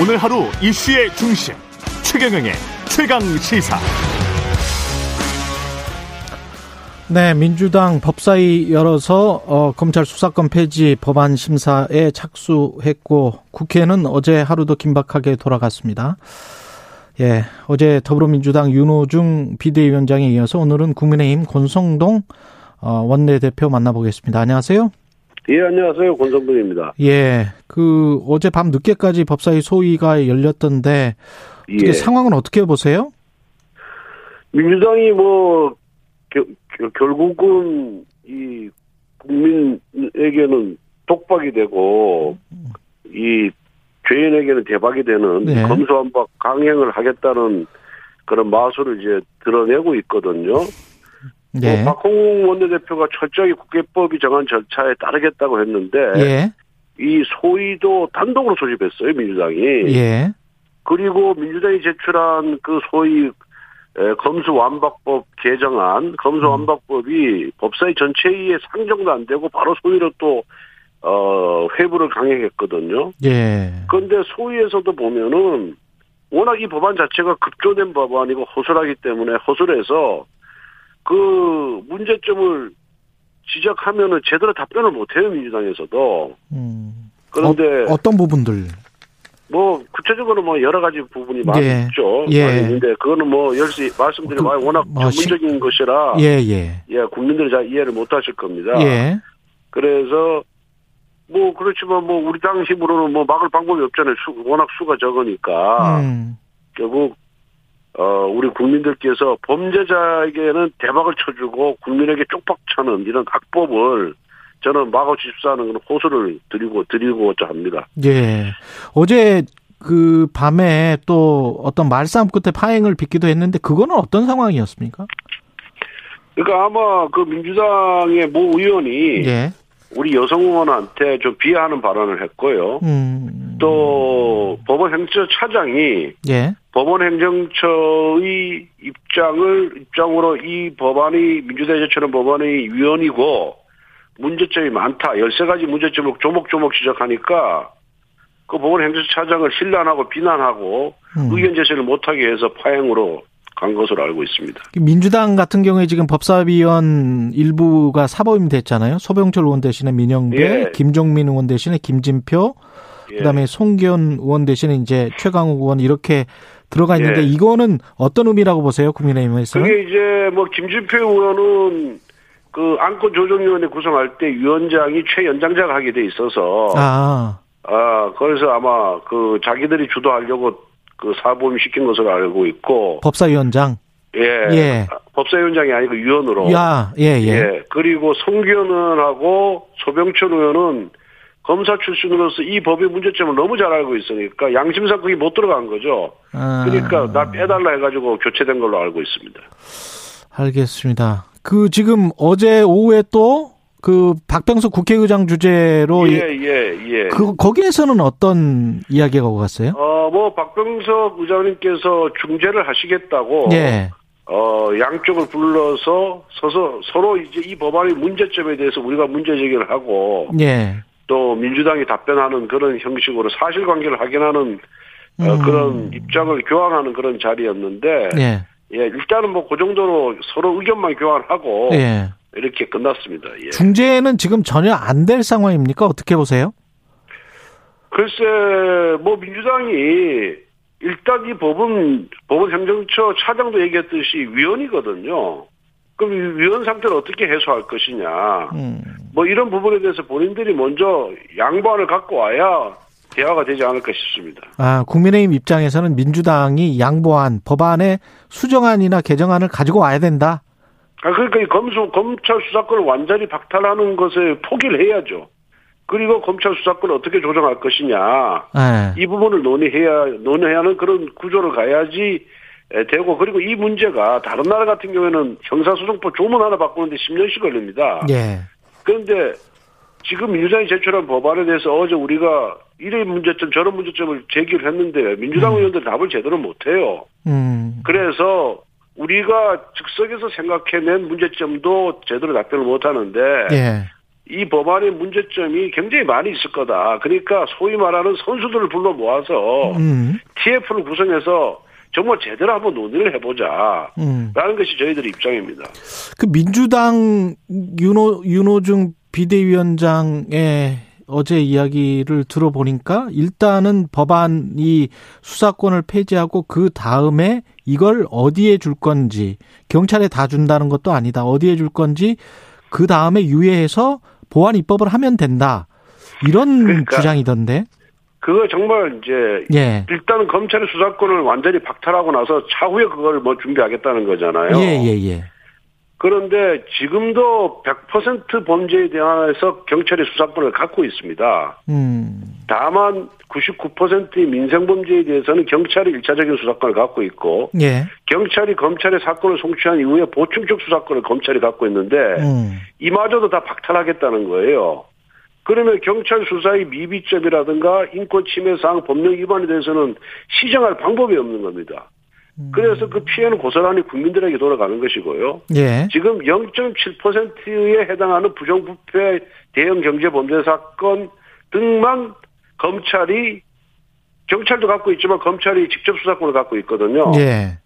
오늘 하루 이슈의 중심 최경영의 최강 시사. 네, 민주당 법사위 열어서 어, 검찰 수사권 폐지 법안 심사에 착수했고 국회는 어제 하루도 긴박하게 돌아갔습니다. 예, 어제 더불어민주당 윤호중 비대위원장에 이어서 오늘은 국민의힘 권성동 어, 원내대표 만나보겠습니다. 안녕하세요. 예, 안녕하세요. 권성동입니다. 예, 그 어제 밤 늦게까지 법사위 소위가 열렸던데 예. 상황은 어떻게 보세요? 민주당이 뭐 겨, 겨, 결국은 이 국민에게는 독박이 되고 이 죄인에게는 대박이 되는 네. 검수완박 강행을 하겠다는 그런 마술을 이제 드러내고 있거든요. 예, 뭐 박홍 원내대표가 철저히 국회법이 정한 절차에 따르겠다고 했는데 예, 이 소위도 단독으로 소집했어요 민주당이. 예, 그리고 민주당이 제출한 그 소위 에, 검수완박법 개정안, 검수완박법이 법사위 전체에 상정도 안 되고 바로 소위로 또 어, 회부를 강행했거든요. 예, 그런데 소위에서도 보면은 워낙 이 법안 자체가 급조된 법안이고 허술하기 때문에 허술해서 그 문제점을 지적하면은 제대로 답변을 못해요 민주당에서도. 음. 그런데 어, 어떤 부분들? 뭐 구체적으로 뭐 여러 가지 부분이 많이 예. 있죠. 예. 있는데 그거는 뭐 열심히 말씀드리면 그, 워낙 뭐 시- 전문적인 것이라 예, 예, 예, 국민들이 잘 이해를 못 하실 겁니다. 예, 그래서 뭐 그렇지만 뭐 우리 당 힘으로는 뭐 막을 방법이 없잖아요. 수, 워낙 수가 적으니까 음, 결국 어 우리 국민들께서 범죄자에게는 대박을 쳐주고 국민에게 쪽박 차는 이런 악법을 저는 막아 주십사는 그런 호소를 드리고 드리고자 합니다. 예. 어제 그 밤에 또 어떤 말싸움 끝에 파행을 빚기도 했는데 그거는 어떤 상황이었습니까? 그러니까 아마 그 민주당의 모 의원이 예. 우리 여성 의원한테 좀 비하하는 발언을 했고요. 음. 또 법원 행정처 차장이 예. 법원 행정처의 입장을 입장으로 이 법안이 제출한 법안의 위헌이고 문제점이 많다. 13가지 문제점을 조목조목 지적하니까 그 법원 행정처 차장을 신란하고 비난하고 음. 의견 제시를 못하게 해서 파행으로 간 것으로 알고 있습니다. 민주당 같은 경우에 지금 법사위원 일부가 사법임 됐잖아요. 소병철 의원 대신에 민영배, 예. 김종민 의원 대신에 김진표, 예. 그다음에 송기현 의원 대신에 이제 최강욱 의원 이렇게 들어가 있는데 예. 이거는 어떤 의미라고 보세요? 국민의힘에서는? 그게 이제 뭐 김진표 의원은 그 안건 조정위원회 구성할 때 위원장이 최연장자가 하게 돼 있어서 아, 아, 그래서 아마 그 자기들이 주도하려고 그 사보임 시킨 것으로 알고 있고, 법사위원장. 예. 예. 법사위원장이 아니고 위원으로. 야, 예, 예. 예. 그리고 송기현 의원하고 소병철 의원은 검사 출신으로서 이 법의 문제점을 너무 잘 알고 있으니까 양심상 그게 못 들어간 거죠. 아, 그러니까 나 빼달라 해가지고 교체된 걸로 알고 있습니다. 알겠습니다. 그 지금 어제 오후에 또 그 박병석 국회의장 주제로 예, 예, 예. 그 거기에서는 어떤 이야기가 오고 갔어요? 어, 뭐, 박병석 의장님께서 중재를 하시겠다고. 예. 어, 양쪽을 불러서 서서 서로 이제 이 법안의 문제점에 대해서 우리가 문제 제기를 하고 예. 또 민주당이 답변하는 그런 형식으로 사실관계를 확인하는 어, 음. 그런 입장을 교환하는 그런 자리였는데 예. 예, 일단은 뭐 그 정도로 서로 의견만 교환하고 예. 이렇게 끝났습니다. 예. 중재는 지금 전혀 안 될 상황입니까? 어떻게 보세요? 글쎄 뭐 민주당이 일단 이 법은 법원 행정처 차장도 얘기했듯이 위원이거든요. 그럼 이 위원 상태를 어떻게 해소할 것이냐. 음. 뭐 이런 부분에 대해서 본인들이 먼저 양보안을 갖고 와야 대화가 되지 않을까 싶습니다. 아, 국민의힘 입장에서는 민주당이 양보한 법안의 수정안이나 개정안을 가지고 와야 된다. 아, 그러니까 이 검수, 검찰 수사권을 완전히 박탈하는 것에 포기를 해야죠. 그리고 검찰 수사권을 어떻게 조정할 것이냐. 예. 이 부분을 논의해야, 논의해야 하는 그런 구조를 가야지 에, 되고, 그리고 이 문제가 다른 나라 같은 경우에는 형사소송법 조문 하나 바꾸는데 10년씩 걸립니다. 예. 그런데 지금 민주당이 제출한 법안에 대해서 어제 우리가 이런 문제점, 저런 문제점을 제기를 했는데 민주당 음. 의원들 답을 제대로 못해요. 음. 그래서 우리가 즉석에서 생각해낸 문제점도 제대로 답변을 못하는데 예. 이 법안의 문제점이 굉장히 많이 있을 거다. 그러니까 소위 말하는 선수들을 불러 모아서 음. TF를 구성해서 정말 제대로 한번 논의를 해보자. 음. 라는 것이 저희들의 입장입니다. 그 민주당 윤호 윤호중 비대위원장의 어제 이야기를 들어보니까 일단은 법안이 수사권을 폐지하고 그 다음에 이걸 어디에 줄 건지 경찰에 다 준다는 것도 아니다. 어디에 줄 건지 그 다음에 유예해서 보안 입법을 하면 된다. 이런 그러니까 주장이던데. 그거 정말 이제 예. 일단은 검찰의 수사권을 완전히 박탈하고 나서 차후에 그걸 뭐 준비하겠다는 거잖아요. 예, 예, 예. 그런데 지금도 100% 범죄에 대해서 경찰이 수사권을 갖고 있습니다. 음. 다만 99%의 민생 범죄에 대해서는 경찰이 1차적인 수사권을 갖고 있고 예. 경찰이 검찰의 사건을 송치한 이후에 보충적 수사권을 검찰이 갖고 있는데 음. 이마저도 다 박탈하겠다는 거예요. 그러면 경찰 수사의 미비점이라든가 인권 침해 사항 법령 위반에 대해서는 시정할 방법이 없는 겁니다. 그래서 그 피해는 고스란히 국민들에게 돌아가는 것이고요. 예. 지금 0.7%에 해당하는 부정부패 대형 경제 범죄 사건 등만 검찰이 경찰도 갖고 있지만 검찰이 직접 수사권을 갖고 있거든요. 예.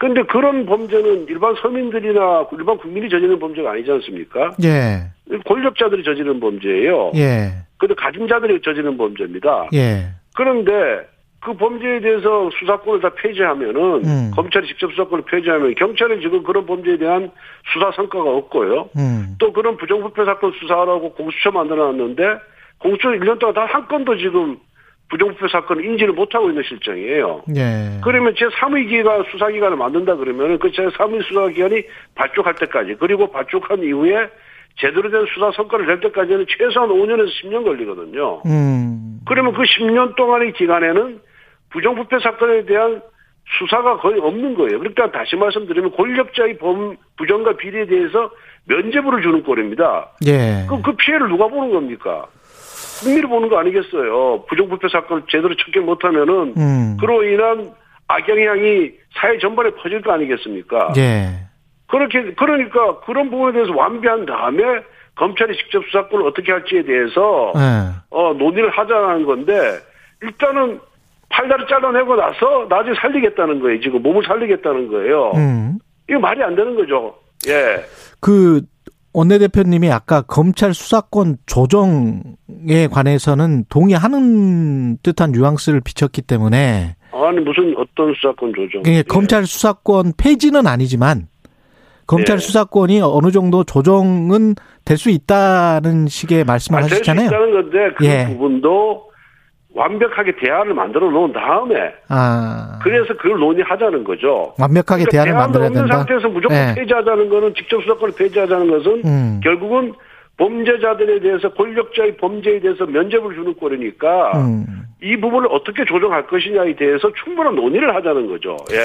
근데 그런 범죄는 일반 서민들이나 일반 국민이 저지르는 범죄가 아니지 않습니까? 예. 권력자들이 저지르는 범죄예요. 예. 근데 가진 자들이 저지르는 범죄입니다. 예. 그런데 그 범죄에 대해서 수사권을 다 폐지하면은 음. 검찰이 직접 수사권을 폐지하면 경찰은 지금 그런 범죄에 대한 수사 성과가 없고요. 음. 또 그런 부정부패 사건 수사하라고 공수처 만들어놨는데 공수처 1년 동안 단 한 건도 지금 부정부패 사건을 인지를 못하고 있는 실정이에요. 예. 그러면 제3위기가 수사기관을 만든다 그러면은 그 제3위 수사기관이 발족할 때까지 그리고 발족한 이후에 제대로 된 수사 성과를 낼 때까지는 최소한 5년에서 10년 걸리거든요. 음. 그러면 그 10년 동안의 기간에는 부정부패 사건에 대한 수사가 거의 없는 거예요. 그러니까 다시 말씀드리면 권력자의 범, 부정과 비리에 대해서 면죄부를 주는 꼴입니다. 예. 그럼 그 피해를 누가 보는 겁니까? 국민이 보는 거 아니겠어요. 부정부패 사건을 제대로 척결 못하면은 음. 그로 인한 악영향이 사회 전반에 퍼질 거 아니겠습니까? 예. 그렇게 그러니까 그런 부분에 대해서 완비한 다음에 검찰이 직접 수사권을 어떻게 할지에 대해서 예. 어, 논의를 하자는 건데 일단은 팔다리 잘라내고 나서 나중에 살리겠다는 거예요. 지금 몸을 살리겠다는 거예요. 음. 이거 말이 안 되는 거죠. 예. 그 원내대표님이 아까 검찰 수사권 조정에 관해서는 동의하는 듯한 뉘앙스를 비쳤기 때문에 아니 무슨 어떤 수사권 조정? 그게 예. 검찰 수사권 폐지는 아니지만 검찰 예. 수사권이 어느 정도 조정은 될 수 있다는 식의 말씀을 아, 될수 하셨잖아요. 있다는 건데 그 예. 부분도 완벽하게 대안을 만들어 놓은 다음에 아. 그래서 그걸 논의하자는 거죠. 완벽하게 그러니까 대안을 만들어야 없는 된다. 상태에서 무조건 예. 폐지하자는 거는 직접 수사권을 폐지하자는 것은 음. 결국은 범죄자들에 대해서 권력자의 범죄에 대해서 면죄부를 주는 꼴이니까 음. 이 부분을 어떻게 조정할 것이냐에 대해서 충분한 논의를 하자는 거죠. 예.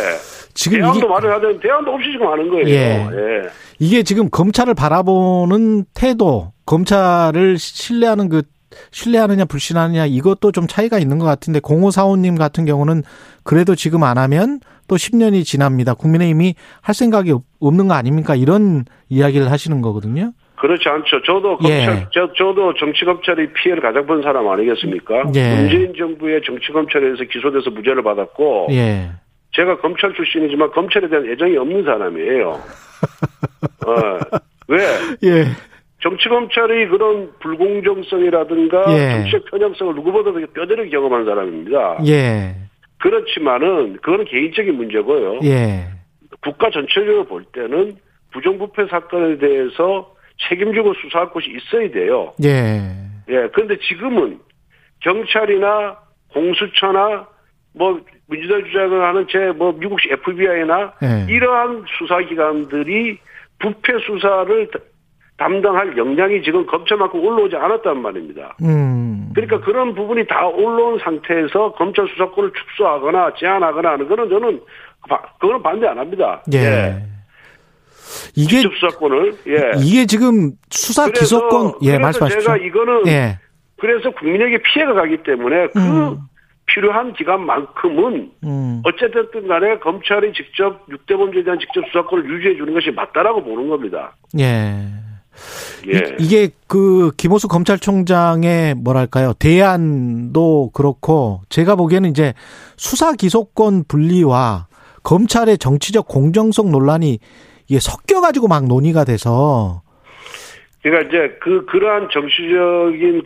지금 대안도 이게 말을 하자는 대안도 없이 지금 하는 거예요. 예. 예. 이게 지금 검찰을 바라보는 태도, 검찰을 신뢰하는 그 신뢰하느냐 불신하느냐 이것도 좀 차이가 있는 것 같은데 0545님 같은 경우는 그래도 지금 안 하면 또 10년이 지납니다. 국민의힘이 할 생각이 없- 없는 거 아닙니까? 이런 이야기를 하시는 거거든요. 그렇지 않죠. 저도 예. 검찰, 저, 저도 정치검찰의 피해를 가장 본 사람 아니겠습니까? 예. 문재인 정부의 정치검찰에서 기소돼서 무죄를 받았고, 예. 제가 검찰 출신이지만 검찰에 대한 애정이 없는 사람이에요. 어, 왜? 예. 정치검찰의 그런 불공정성이라든가 예. 정치적 편향성을 누구보다 도 뼈대를 경험한 사람입니다. 예. 그렇지만은 그거는 개인적인 문제고요. 예. 국가 전체적으로 볼 때는 부정부패 사건에 대해서 책임지고 수사할 곳이 있어야 돼요. 예. 예. 그런데 지금은 경찰이나 공수처나 뭐 민주당 주장을 하는 제 뭐 미국식 FBI나 예. 이러한 수사기관들이 부패 수사를 다- 담당할 역량이 지금 검찰만큼 올라오지 않았단 말입니다. 음. 그러니까 그런 부분이 다 올라온 상태에서 검찰 수사권을 축소하거나 제한하거나 하는 거는 저는 바- 그거는 반대 안 합니다. 예. 이게 직접 수사권을 예. 이게 지금 수사 그래서- 기소권 예, 말씀하십시오. 제가 이거는 예. 그래서 국민에게 피해가 가기 때문에 그 음. 필요한 기간만큼은 음. 어쨌든 간에 검찰이 직접 6대 범죄에 대한 직접 수사권을 유지해 주는 것이 맞다라고 보는 겁니다. 예. 예. 이, 게그 김호수 검찰총장의 뭐랄까요 대안도 그렇고 제가 보기에는 이제 수사 기소권 분리와 검찰의 정치적 공정성 논란이 이게 섞여 가지고 막 논의가 돼서 그러니까 이제 그 그러한 정치적인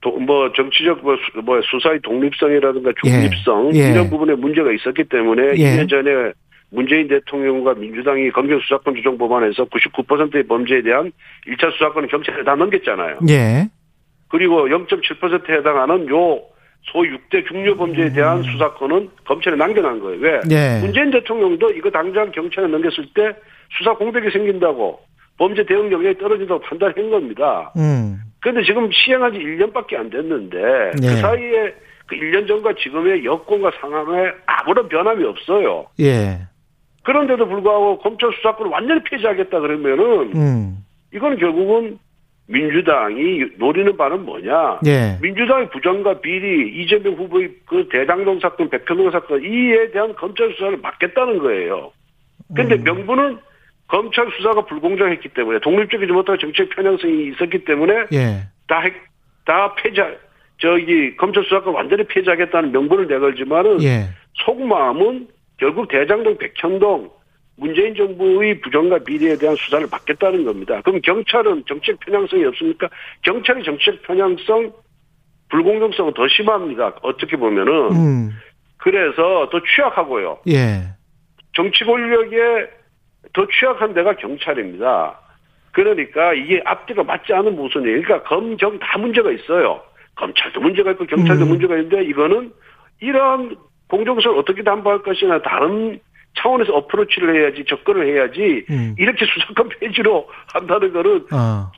도, 뭐 정치적 뭐, 수, 뭐 수사의 독립성이라든가 중립성 예. 예. 이런 부분에 문제가 있었기 때문에 예. 2년 전에 문재인 대통령과 민주당이 검경 수사권 조정 법안에서 99%의 범죄에 대한 1차 수사권을 경찰에 다 넘겼잖아요. 예. 그리고 0.7%에 해당하는 요소 6대 중요 범죄에 대한 수사권은 검찰에 남겨놓은 거예요. 왜? 음. 예. 문재인 대통령도 이거 당장 경찰에 넘겼을 때 수사 공백이 생긴다고 범죄 대응 역량이 떨어진다고 판단한 겁니다. 음. 그런데 지금 시행한 지 1년밖에 안 됐는데 그 예. 사이에 그 1년 전과 지금의 여건과 상황에 아무런 변함이 없어요. 예. 그런데도 불구하고 검찰 수사권을 완전히 폐지하겠다 그러면은 음. 이건 결국은 민주당이 노리는 바는 뭐냐? 예. 민주당의 부정과 비리, 이재명 후보의 그 대장동 사건, 백현동 사건 이에 대한 검찰 수사를 막겠다는 거예요. 근데 음. 명분은 검찰 수사가 불공정했기 때문에 독립적이지 못하고 정책 편향성이 있었기 때문에 예. 다, 핵- 다 폐지, 저기 검찰 수사권 완전히 폐지하겠다는 명분을 내걸지만은 예. 속마음은 결국 대장동, 백현동 문재인 정부의 부정과 비리에 대한 수사를 받겠다는 겁니다. 그럼 경찰은 정책 편향성이 없습니까? 경찰의 정책 편향성, 불공정성은 더 심합니다. 어떻게 보면은. 음. 그래서 더 취약하고요. 예. 정치 권력에 더 취약한 데가 경찰입니다. 그러니까 이게 앞뒤가 맞지 않은 모순이에요. 그러니까 검경 다 문제가 있어요. 검찰도 문제가 있고 경찰도 음. 문제가 있는데 이거는 이러한 공정성을 어떻게 담보할 것이나 다른 차원에서 어프로치를 해야지 접근을 해야지 음. 이렇게 수사권 폐지로 한다는 거는 어.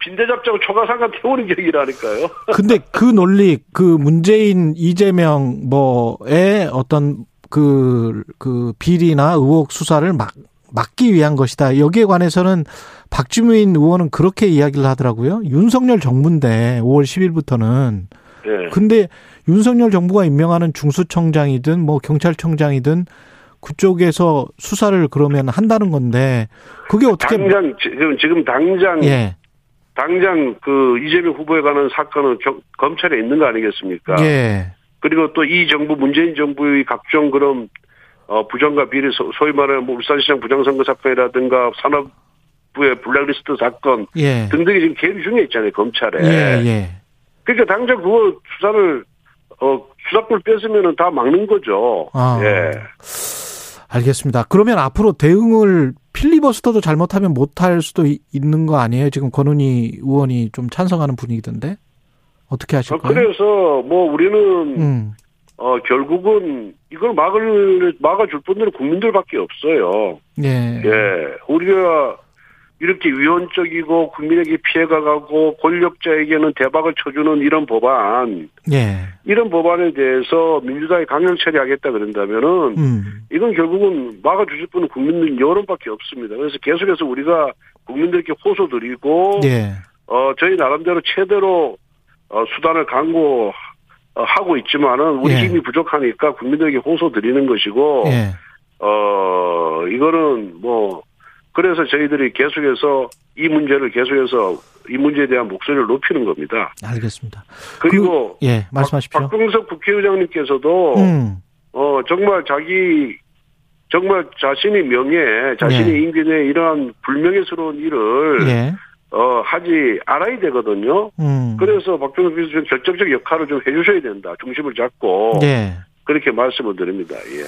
빈대 잡자고 초가상간 태우는 격이라니까요. 근데 그 논리 그 문재인 이재명 뭐의 어떤 그, 그 비리나 의혹 수사를 막, 막기 위한 것이다. 여기에 관해서는 박주민 의원은 그렇게 이야기를 하더라고요. 윤석열 정부인데 5월 10일부터는. 예. 근데 윤석열 정부가 임명하는 중수청장이든 뭐 경찰청장이든 그쪽에서 수사를 그러면 한다는 건데 그게 어떻게 당장 지금 지금 당장 예. 당장 그 이재명 후보에 관한 사건은 경- 검찰에 있는 거 아니겠습니까? 예. 그리고 또 이 정부 문재인 정부의 각종 그런 어 부정과 비리 소- 소위 말하는 뭐 울산시장 부정선거 사건이라든가 산업부의 블랙리스트 사건 예. 등등이 지금 계류 중에 있잖아요 검찰에. 예, 예. 그러니까 당장 그거 수사를 어 수사권을 뺐으면은 다 막는 거죠. 아. 예. 알겠습니다. 그러면 앞으로 대응을 필리버스터도 잘못하면 못할 수도 이- 있는 거 아니에요? 지금 권은희 의원이 좀 찬성하는 분위기던데 어떻게 어, 하실까요? 그래서 뭐 우리는 음, 어 결국은 이걸 막을 막아줄 분들은 국민들밖에 없어요. 예, 예, 우리가 이렇게 위헌적이고 국민에게 피해가 가고 권력자에게는 대박을 쳐주는 이런 법안, 예, 이런 법안에 대해서 민주당이 강경 처리하겠다 그런다면은 음, 이건 결국은 막아주실 분은 국민들 여론밖에 없습니다. 그래서 계속해서 우리가 국민들께 호소드리고, 예, 어, 저희 나름대로 최대로 어, 수단을 강구 하고 있지만은 우리 예. 힘이 부족하니까 국민들에게 호소드리는 것이고, 예, 어, 이거는 뭐, 그래서 저희들이 계속해서 이 문제를 계속해서 이 문제에 대한 목소리를 높이는 겁니다. 알겠습니다. 그리고 그, 예, 말씀하십시오. 박, 박병석 국회의장님께서도 음, 어, 정말 자기 정말 자신의 명예, 자신의 예. 인권에 이러한 불명예스러운 일을 예, 어, 하지 알아야 되거든요. 음, 그래서 박병석 교수님 결정적 역할을 좀 해주셔야 된다. 중심을 잡고 예. 그렇게 말씀을 드립니다. 예.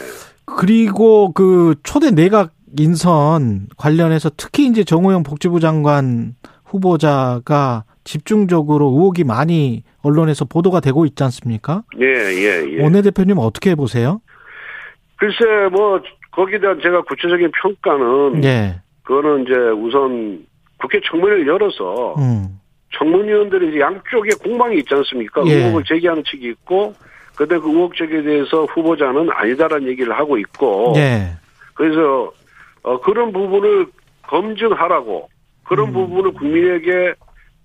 그리고 그 초대 내각 인선 관련해서 특히 이제 정호영 복지부 장관 후보자가 집중적으로 의혹이 많이 언론에서 보도가 되고 있지 않습니까? 예, 예, 예. 원내대표님 어떻게 보세요? 글쎄, 뭐, 거기에 대한 제가 구체적인 평가는, 예. 그거는 이제 우선 국회 청문회를 열어서, 음. 청문위원들이 이제 양쪽에 공방이 있지 않습니까? 예. 의혹을 제기하는 측이 있고, 근데 그 의혹 제기에 대해서 후보자는 아니다라는 얘기를 하고 있고, 예. 그래서, 어, 그런 부분을 검증하라고, 그런 음. 부분을 국민에게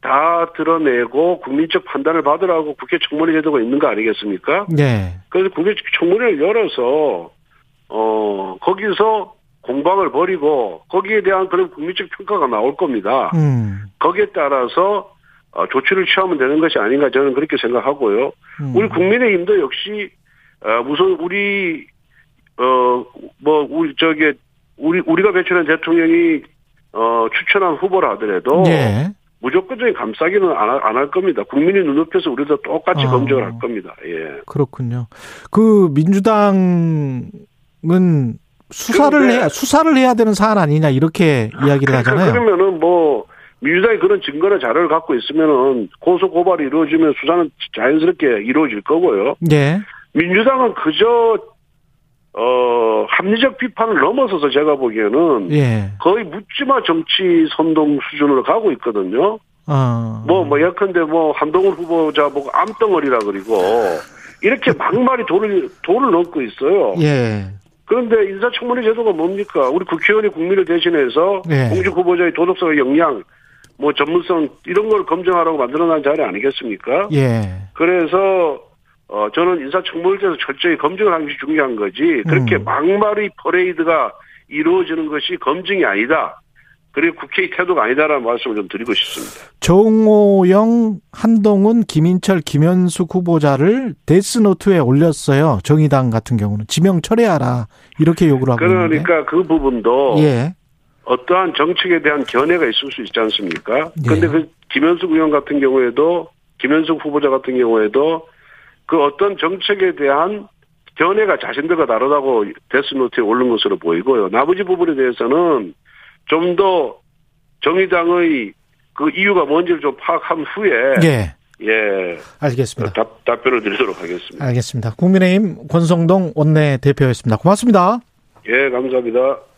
다 드러내고 국민적 판단을 받으라고 국회 청문회 제도가 있는 거 아니겠습니까? 예. 그래서 국회 청문회를 열어서 어 거기서 공방을 벌이고 거기에 대한 그런 국민적 평가가 나올 겁니다. 음. 거기에 따라서 어, 조치를 취하면 되는 것이 아닌가 저는 그렇게 생각하고요. 음. 우리 국민의힘도 역시 어, 우선 우리 어 뭐 우리 저기 우리 우리가 배출한 대통령이 어 추천한 후보라 하더라도 예. 무조건적인 감싸기는 안 할 겁니다. 국민이 눈높여서 우리도 똑같이 아. 검증을 할 겁니다. 예. 그렇군요. 그 민주당은 수사를 해야 수사를 해야 되는 사안 아니냐 이렇게 이야기를 그러니까 하잖아요. 그러면은 뭐 민주당이 그런 증거나 자료를 갖고 있으면은 고소 고발이 이루어지면 수사는 자연스럽게 이루어질 거고요. 예. 민주당은 그저 어 합리적 비판을 넘어서서 제가 보기에는 예. 거의 묻지마 정치 선동 수준으로 가고 있거든요. 어. 뭐, 뭐, 예컨대 뭐, 한동훈 후보자 보고 암덩어리라 그리고, 이렇게 막말이 돌을, 돌을 넘고 있어요. 예. 그런데 인사청문회 제도가 뭡니까? 우리 국회의원이 국민을 대신해서 예. 공직 후보자의 도덕성의 역량, 뭐 전문성 이런 걸 검증하라고 만들어놓은 자리 아니겠습니까? 예. 그래서 어 저는 인사청문회에서 철저히 검증을 하는 것이 중요한 거지 그렇게 음. 막말의 퍼레이드가 이루어지는 것이 검증이 아니다. 그리고 국회의 태도가 아니다라는 말씀을 좀 드리고 싶습니다. 정호영, 한동훈, 김인철, 김현숙 후보자를 데스노트에 올렸어요. 정의당 같은 경우는 지명 철회하라 이렇게 요구를 하고 있는데. 그러니까 그 부분도 예. 어떠한 정책에 대한 견해가 있을 수 있지 않습니까? 예. 그런데 그 김현숙 의원 같은 경우에도 김현숙 후보자 같은 경우에도 그 어떤 정책에 대한 견해가 자신들과 다르다고 데스노트에 올린 것으로 보이고요. 나머지 부분에 대해서는 좀 더 정의당의 그 이유가 뭔지를 좀 파악한 후에 예. 예, 알겠습니다. 답, 답변을 드리도록 하겠습니다. 알겠습니다. 국민의힘 권성동 원내 대표였습니다. 고맙습니다. 예, 감사합니다.